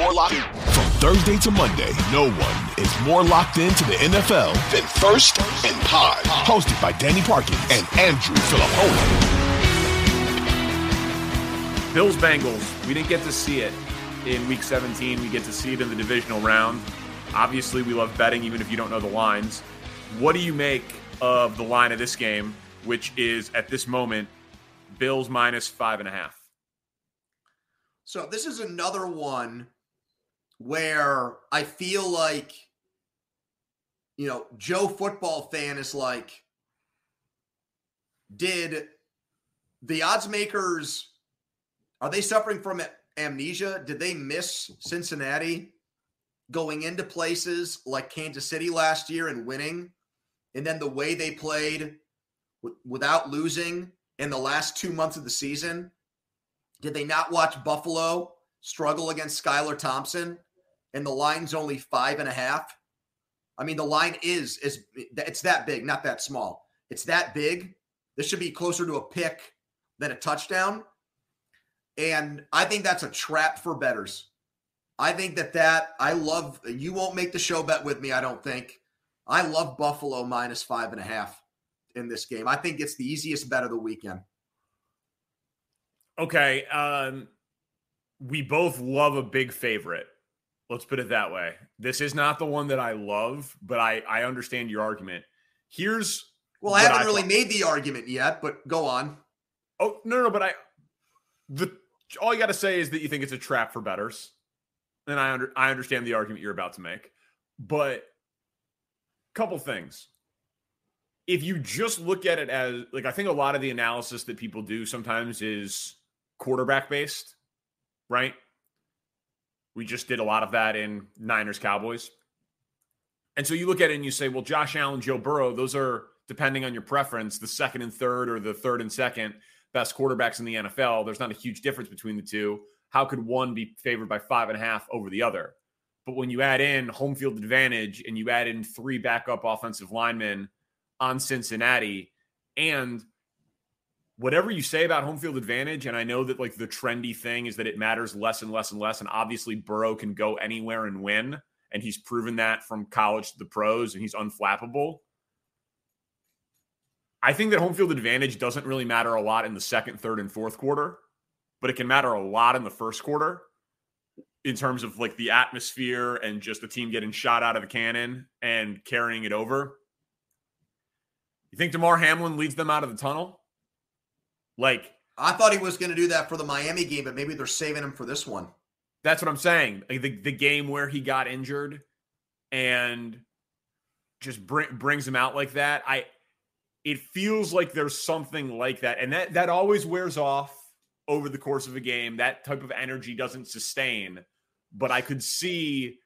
more locked in. From Thursday to Monday, no one is more locked into the NFL than First and Pod. Hosted by Danny Parkin and Andrew Fillipponi. Bills Bengals, we didn't get to see it in week 17. We get to see it in the divisional round. Obviously, we love betting, even if you don't know the lines. What do you make of the line of this game, which is at this moment Bills minus five and a half? So, this is another one where I feel like, you know, Joe football fan is like, did the odds makers are they suffering from amnesia? Did they miss Cincinnati going into places like Kansas City last year and winning? And then the way they played w- without losing in the last two months of the season? Did they not watch Buffalo struggle against Skylar Thompson? And the line's only five and a half. I mean, the line is is it's that big, not that small. It's that big. This should be closer to a pick than a touchdown. And I think that's a trap for bettors. I think that that I love. You won't make the show bet with me. I don't think. I love Buffalo minus five and a half in this game. I think it's the easiest bet of the weekend. Okay. Um, we both love a big favorite. Let's put it that way. This is not the one that I love, but I I understand your argument. Here's well, I haven't I really thought. made the argument yet, but go on. Oh no, no, but I the all you got to say is that you think it's a trap for bettors, and I under, I understand the argument you're about to make, but couple things. If you just look at it as like I think a lot of the analysis that people do sometimes is quarterback based, right? We just did a lot of that in Niners Cowboys. And so you look at it and you say, well, Josh Allen, Joe Burrow, those are depending on your preference, the second and third or the third and second best quarterbacks in the NFL. There's not a huge difference between the two. How could one be favored by five and a half over the other? But when you add in home field advantage and you add in three backup offensive linemen on Cincinnati, and whatever you say about home field advantage, and I know that like the trendy thing is that it matters less and less and less. And obviously, Burrow can go anywhere and win. And he's proven that from college to the pros, and he's unflappable. I think that home field advantage doesn't really matter a lot in the second, third, and fourth quarter, but it can matter a lot in the first quarter in terms of like the atmosphere and just the team getting shot out of the cannon and carrying it over. You think Damar Hamlin leads them out of the tunnel? Like I thought he was going to do that for the Miami game, but maybe they're saving him for this one. That's what I'm saying. Like the, the game where he got injured and just bring, brings him out like that. I it feels like there's something like that. And that that always wears off over the course of a game. That type of energy doesn't sustain. But I could see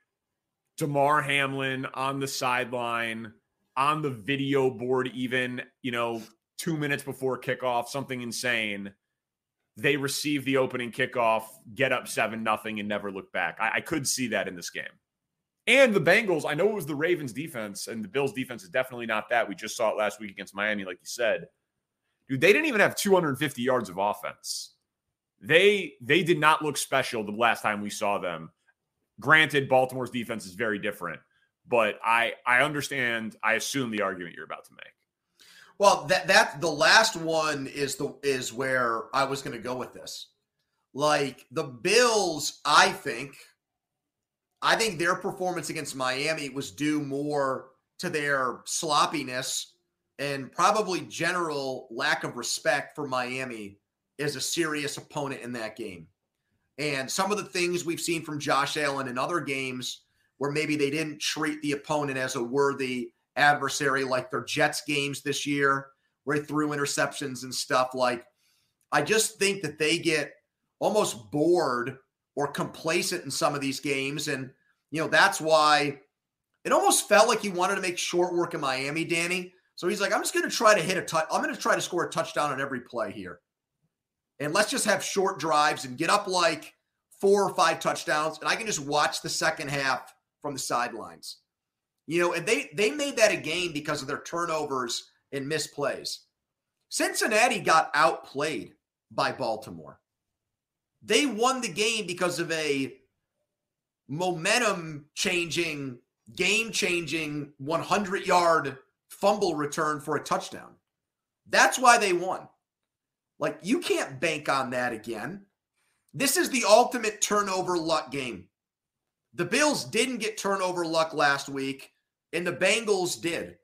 Damar Hamlin on the sideline, on the video board, even, you know, two minutes before kickoff, something insane. They receive the opening kickoff, get up seven nothing, and never look back. I, I could see that in this game. And the Bengals, I know it was the Ravens defense, and the Bills defense is definitely not that. We just saw it last week against Miami, like you said. Dude, they didn't even have 250 yards of offense. They they did not look special the last time we saw them. Granted, Baltimore's defense is very different, but I I understand, I assume the argument you're about to make. Well, that that the last one is the is where I was going to go with this. Like the Bills, I think, I think their performance against Miami was due more to their sloppiness and probably general lack of respect for Miami as a serious opponent in that game. And some of the things we've seen from Josh Allen in other games where maybe they didn't treat the opponent as a worthy adversary, like their Jets games this year, where they threw interceptions and stuff. Like, I just think that they get almost bored or complacent in some of these games. And, you know, that's why it almost felt like he wanted to make short work in Miami, Danny. So he's like, I'm just going to try to hit a touch. I'm going to try to score a touchdown on every play here. And let's just have short drives and get up like four or five touchdowns. And I can just watch the second half from the sidelines. You know, and they they made that a game because of their turnovers and misplays. Cincinnati got outplayed by Baltimore. They won the game because of a momentum changing, game changing 100 yard fumble return for a touchdown. That's why they won. Like, you can't bank on that again. This is the ultimate turnover luck game. The Bills didn't get turnover luck last week, and the Bengals did.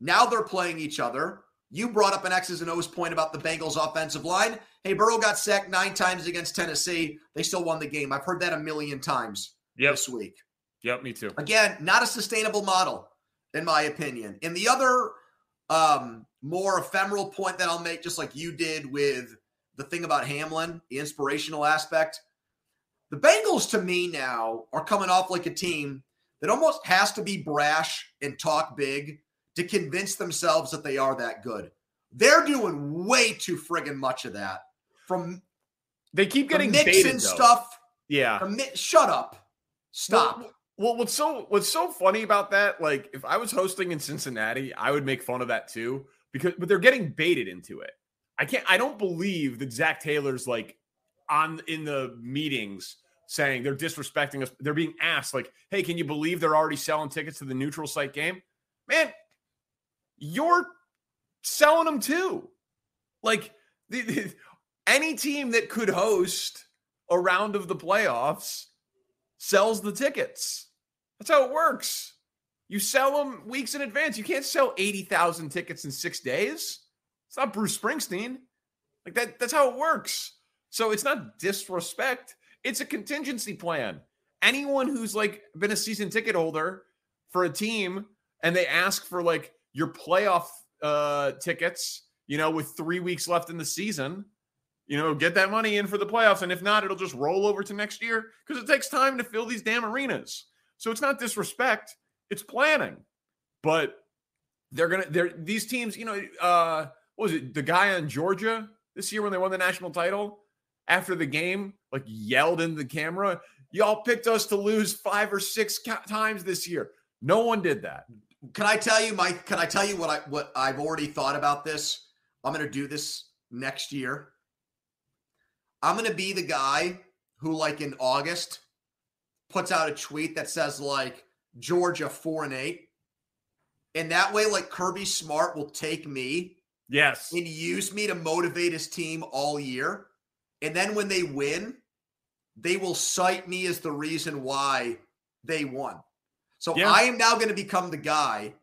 Now they're playing each other. You brought up an X's and O's point about the Bengals offensive line. Hey, Burrow got sacked nine times against Tennessee. They still won the game. I've heard that a million times yep. this week. Yep, me too. Again, not a sustainable model, in my opinion. And the other um, more ephemeral point that I'll make, just like you did with the thing about Hamlin, the inspirational aspect. The Bengals, to me, now are coming off like a team that almost has to be brash and talk big to convince themselves that they are that good. They're doing way too friggin' much of that. From they keep getting mixing stuff. Yeah. From, shut up. Stop. Well, well, what's so what's so funny about that? Like, if I was hosting in Cincinnati, I would make fun of that too because but they're getting baited into it. I can't. I don't believe that Zac Taylor's like on in the meetings saying they're disrespecting us. They're being asked like, "Hey, can you believe they're already selling tickets to the neutral site game?" Man, you're selling them too. Like the, the, any team that could host a round of the playoffs sells the tickets. That's how it works. You sell them weeks in advance. You can't sell 80,000 tickets in 6 days. It's not Bruce Springsteen. Like that that's how it works. So it's not disrespect. It's a contingency plan. Anyone who's like been a season ticket holder for a team and they ask for like your playoff uh tickets, you know, with 3 weeks left in the season, you know, get that money in for the playoffs and if not it'll just roll over to next year because it takes time to fill these damn arenas. So it's not disrespect it's planning. But they're gonna they're these teams, you know, uh what was it, the guy on Georgia this year when they won the national title after the game, like yelled in the camera, y'all picked us to lose five or six ca- times this year. No one did that. Can I tell you, Mike? Can I tell you what I what I've already thought about this? I'm going to do this next year. I'm going to be the guy who, like in August, puts out a tweet that says like, Georgia four and eight. And that way, like Kirby Smart will take me. Yes. And use me to motivate his team all year. And then when they win, they will cite me as the reason why they won. So yeah. I am now going to become the guy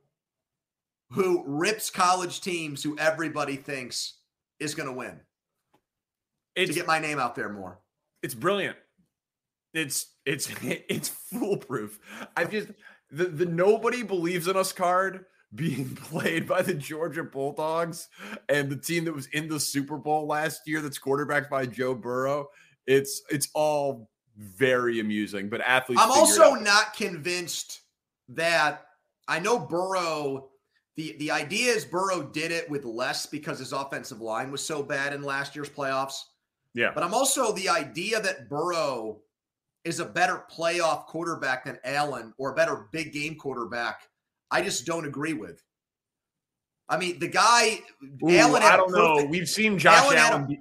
who rips college teams who everybody thinks is going to win. It's, to get my name out there more. It's brilliant. It's it's it's foolproof. I just the the nobody believes in us card being played by the Georgia Bulldogs and the team that was in the Super Bowl last year that's quarterbacked by Joe Burrow. It's it's all very amusing, but athletes. I'm also not convinced that I know Burrow. The the idea is Burrow did it with less because his offensive line was so bad in last year's playoffs. Yeah. But I'm also the idea that Burrow is a better playoff quarterback than Allen or a better big game quarterback, I just don't agree with. I mean, the guy Ooh, Allen. I don't perfect, know. We've seen Josh Allen. Allen be,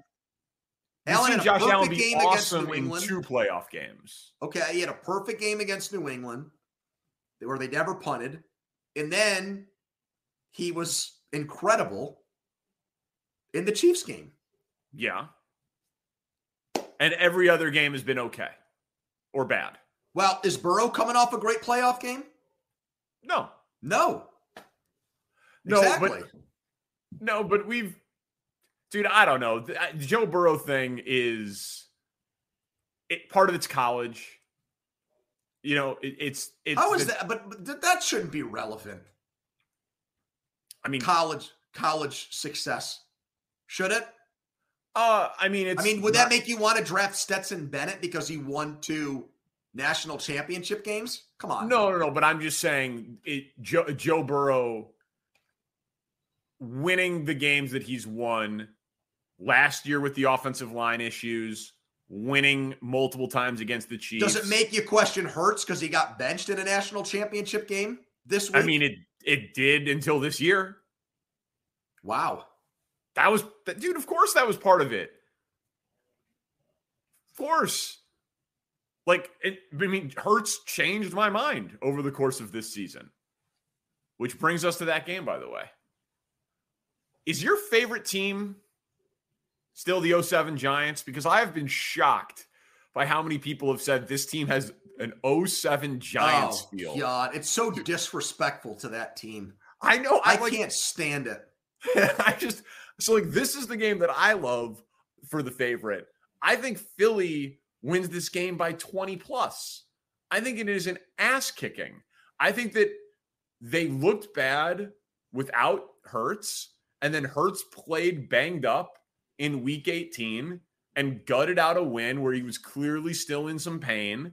Allen seen Josh Allen be awesome in two playoff games. Okay, he had a perfect game against New England, where they never punted, and then he was incredible in the Chiefs game. Yeah. And every other game has been okay or bad. Well, is Burrow coming off a great playoff game? No. No. No, exactly. but no, but we've dude, I don't know. The Joe Burrow thing is it part of it's college. You know, it, it's it's How is the- that? But, but that shouldn't be relevant. I mean, College, college success. Should it? uh, I mean, it's I mean, would not- that make you want to draft Stetson Bennett because he won two national championship games? Come on. No, no, no. But I'm just saying, it, Joe, Joe Burrow winning the games that he's won last year with the offensive line issues, winning multiple times against the Chiefs. Does it make you question Hurts because he got benched in a national championship game this week? I mean, it it did until this year. wow. That was, dude. Of course, that was part of it. Of course. Like, it, I mean, Hurts changed my mind over the course of this season, which brings us to that game, by the way. Is your favorite team still the 07 Giants? Because I have been shocked by how many people have said this team has an 07 Giants oh, feel. God, it's so disrespectful to that team. I know. I, I, like, can't stand it. I just so like this is the game that I love for the favorite. I think Philly wins this game by 20 plus. I think it is an ass kicking. I think that they looked bad without Hurts, and then Hurts played banged up in week 18 and gutted out a win where he was clearly still in some pain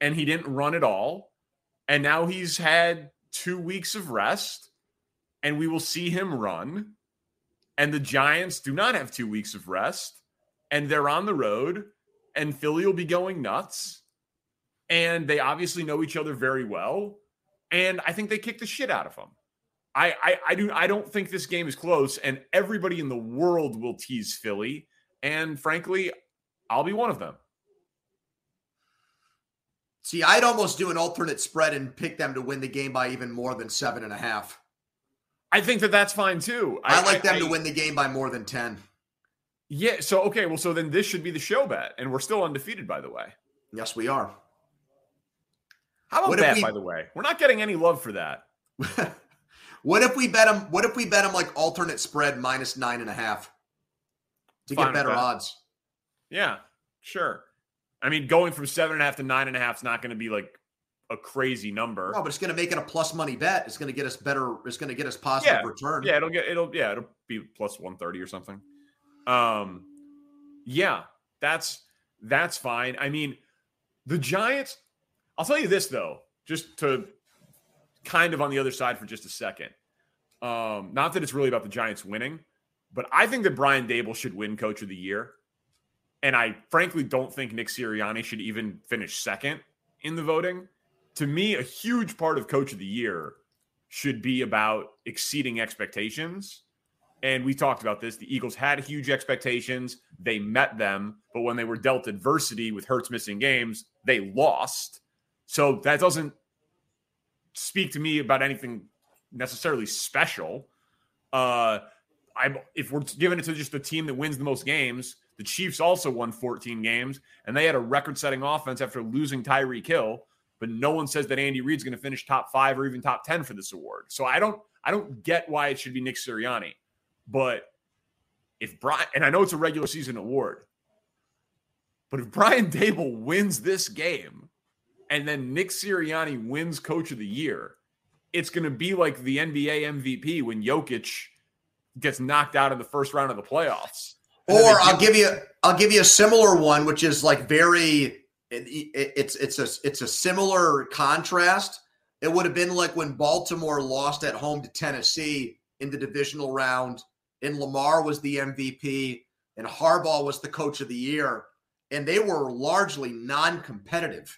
and he didn't run at all. And now he's had two weeks of rest and we will see him run. And the Giants do not have two weeks of rest, and they're on the road, and Philly will be going nuts. And they obviously know each other very well. And I think they kick the shit out of them. I, I I do I don't think this game is close, and everybody in the world will tease Philly. And frankly, I'll be one of them. See, I'd almost do an alternate spread and pick them to win the game by even more than seven and a half. I think that that's fine too. I, like them I- to win the game by more than 10. Yeah. So okay. Well, so then this should be the show bet, and we're still undefeated, by the way. Yes, we are. How about What that? we- By the way, we're not getting any love for that. what if we bet them? What if we bet them like alternate spread minus nine and a half to get better odds? Yeah, sure. I mean, going from seven and a half to nine and a half is not going to be like a crazy number. No, but it's going to make it a plus money bet. It's going to get us better. It's going to get us positive yeah, return. yeah, it'll get it'll yeah it'll be plus one thirty or something. Um, yeah, that's that's fine. I mean, the Giants. I'll tell you this though, just to kind of on the other side for just a second. Um, not that it's really about the Giants winning, but I think that Brian Daboll should win Coach of the Year, and I frankly don't think Nick Sirianni should even finish second in the voting. To me, a huge part of Coach of the Year should be about exceeding expectations. And we talked about this. The Eagles had huge expectations. They met them, but when they were dealt adversity with Hurts missing games, they lost. So that doesn't speak to me about anything necessarily special. Uh, I if we're giving it to just the team that wins the most games, the Chiefs also won 14 games, and they had a record-setting offense after losing Tyreek Hill. But no one says that Andy Reid's going to finish top five or even top 10 for this award. So I don't I don't get why it should be Nick Sirianni. But if Brian and I know it's a regular season award, but if Brian Daboll wins this game and then Nick Sirianni wins coach of the year, it's going to be like the NBA MVP when Jokic gets knocked out in the first round of the playoffs. And Or I'll give you I'll give you a similar one, which is like very it, it- it's it's a it's a similar contrast. It would have been like when Baltimore lost at home to Tennessee in the divisional round, and Lamar was the MVP, and Harbaugh was the coach of the year, and they were largely non-competitive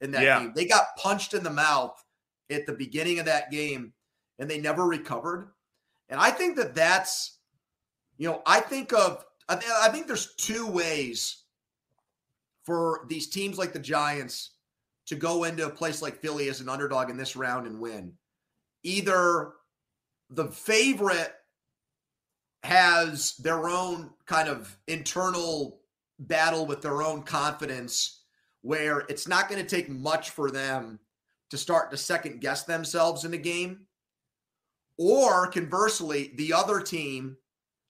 in that Yeah. game. They got punched in the mouth at the beginning of that game, and they never recovered. And I think that that's, you know, I think of I, th- I think there's two ways for these teams like the Giants to go into a place like Philly as an underdog in this round and win. Either the favorite has their own kind of internal battle with their own confidence where it's not going to take much for them to start to second guess themselves in a game. Or conversely, the other team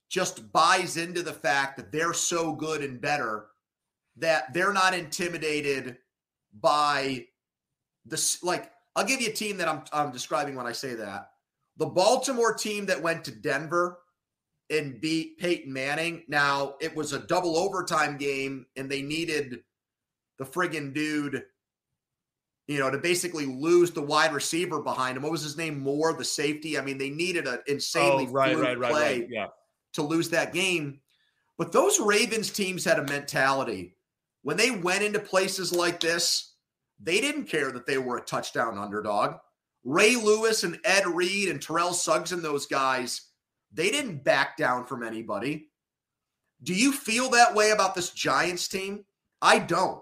just buys into the fact that they're so good and better that they're not intimidated by this. Like, I'll give you a team that I'm, I'm describing when I say that. The Baltimore team that went to Denver and beat Peyton Manning. Now, it was a double overtime game, and they needed the friggin' dude, you know, to basically lose the wide receiver behind him. What was his name? Moore, the safety. I mean, they needed an insanely oh, right, right, right, play right. Yeah. to lose that game. But those Ravens teams had a mentality. When they went into places like this, they didn't care that they were a touchdown underdog. Ray Lewis and Ed Reed and Terrell Suggs and those guys, they didn't back down from anybody. Do you feel that way about this Giants team? I don't.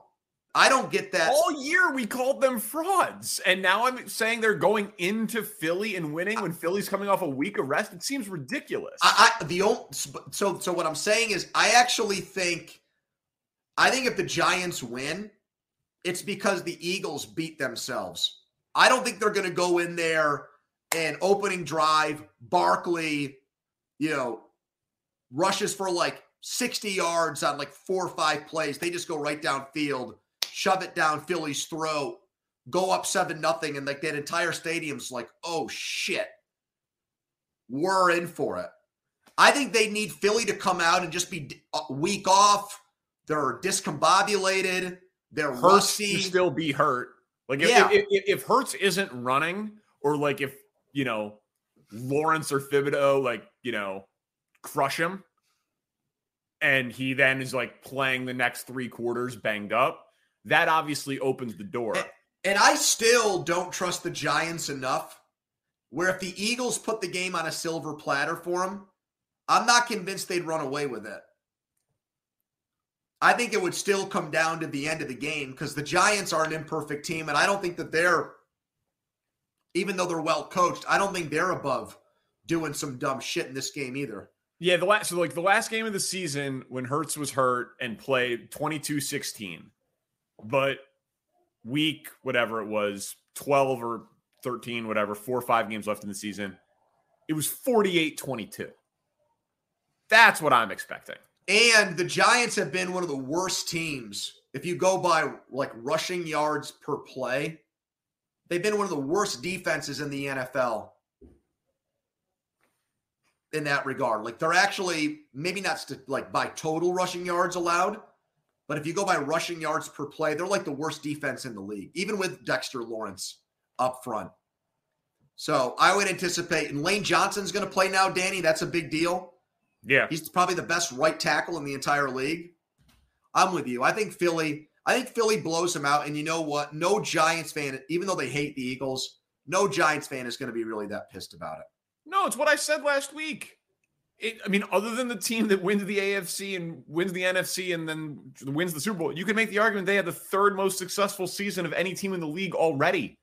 I don't get that. All year we called them frauds, and now I'm saying they're going into Philly and winning when Philly's coming off a week of rest. It seems ridiculous. I, I the old so so what I'm saying is I actually think I think if the Giants win, it's because the Eagles beat themselves. I don't think they're going to go in there and opening drive, Barkley, you know, rushes for like 60 yards on like four or five plays. They just go right downfield shove it down Philly's throat, go up seven nothing, and like that entire stadium's like, oh shit, we're in for it. I think they need Philly to come out and just be uh, a week off. They're discombobulated. They're Hurts rusty. still be hurt. Like if, Yeah. if, if, if Hurts isn't running, or like if you know Lawrence or Thibodeaux like you know crush him, and he then is like playing the next three quarters banged up, that obviously opens the door. And I still don't trust the Giants enough. Where if the Eagles put the game on a silver platter for them, I'm not convinced they'd run away with it. I think it would still come down to the end of the game because the Giants are an imperfect team, and I don't think that they're, even though they're well coached, I don't think they're above doing some dumb shit in this game either. Yeah, the last so like the last game of the season when Hurts was hurt and played 22-16. But week whatever it was, 12 or 13 whatever, 4 or 5 games left in the season, it was 48-22. That's what I'm expecting. And the Giants have been one of the worst teams. If you go by like rushing yards per play, they've been one of the worst defenses in the NFL in that regard. Like they're actually maybe not st- like by total rushing yards allowed, but if you go by rushing yards per play, they're like the worst defense in the league, even with Dexter Lawrence up front. So I would anticipate, and Lane Johnson's going to play now, Danny. That's a big deal. Yeah. He's probably the best right tackle in the entire league. I'm with you. I think Philly, I think Philly blows him out. And you know what? No Giants fan, even though they hate the Eagles, no Giants fan is going to be really that pissed about it. No, it's what I said last week. It, I mean, other than the team that wins the AFC and wins the NFC and then wins the Super Bowl, you can make the argument they had the third most successful season of any team in the league already.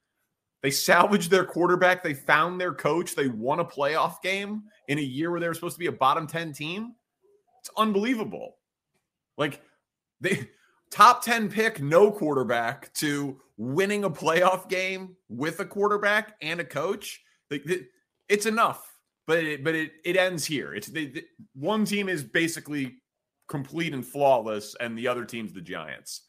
They salvaged their quarterback. They found their coach. They won a playoff game in a year where they were supposed to be a bottom 10 team. It's unbelievable. Like they top 10 pick, no quarterback to winning a playoff game with a quarterback and a coach. It's enough. But it, but it, it ends here. It's the, the- one team is basically complete and flawless, and the other team's the Giants.